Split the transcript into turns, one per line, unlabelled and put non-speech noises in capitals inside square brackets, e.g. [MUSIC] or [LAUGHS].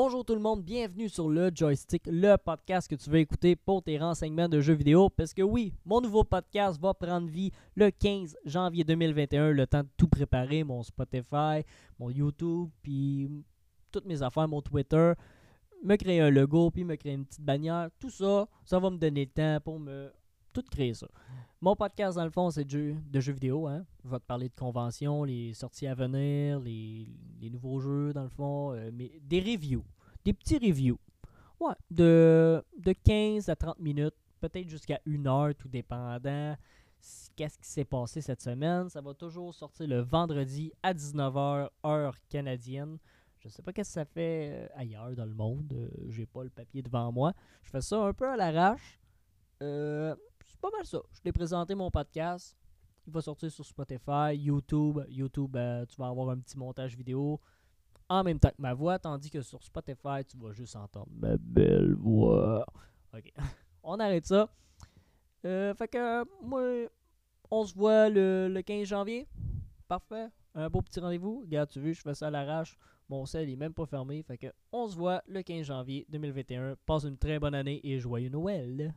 Bonjour tout le monde, bienvenue sur le Joystick, le podcast que tu veux écouter pour tes renseignements de jeux vidéo. Parce que oui, mon nouveau podcast va prendre vie le 15 janvier 2021, le temps de tout préparer, mon Spotify, mon YouTube, puis toutes mes affaires, mon Twitter, me créer un logo, puis me créer une petite bannière. Tout ça, ça va me donner le temps pour me tout créer ça. Mon podcast, dans le fond, c'est de jeux, vidéo. Hein. Je vais te parler de conventions, les sorties à venir, les, les nouveaux jeux, dans le fond, euh, mais des reviews. Des petits reviews. Ouais, de, de 15 à 30 minutes, peut-être jusqu'à une heure, tout dépendant. Qu'est-ce qui s'est passé cette semaine? Ça va toujours sortir le vendredi à 19h, heure canadienne. Je sais pas qu'est-ce que ça fait euh, ailleurs dans le monde. euh, J'ai pas le papier devant moi. Je fais ça un peu à l'arrache. Euh, c'est pas mal ça. Je t'ai présenté mon podcast. Il va sortir sur Spotify, YouTube. YouTube, euh, tu vas avoir un petit montage vidéo en même temps que ma voix, tandis que sur Spotify, tu vas juste entendre ma belle voix. Ok, [LAUGHS] on arrête ça. Euh, fait que, moi, on se voit le, le 15 janvier. Parfait. Un beau petit rendez-vous. Regarde, tu veux, je fais ça à l'arrache. Mon sel est même pas fermé. Fait que, on se voit le 15 janvier 2021. Passe une très bonne année et joyeux Noël.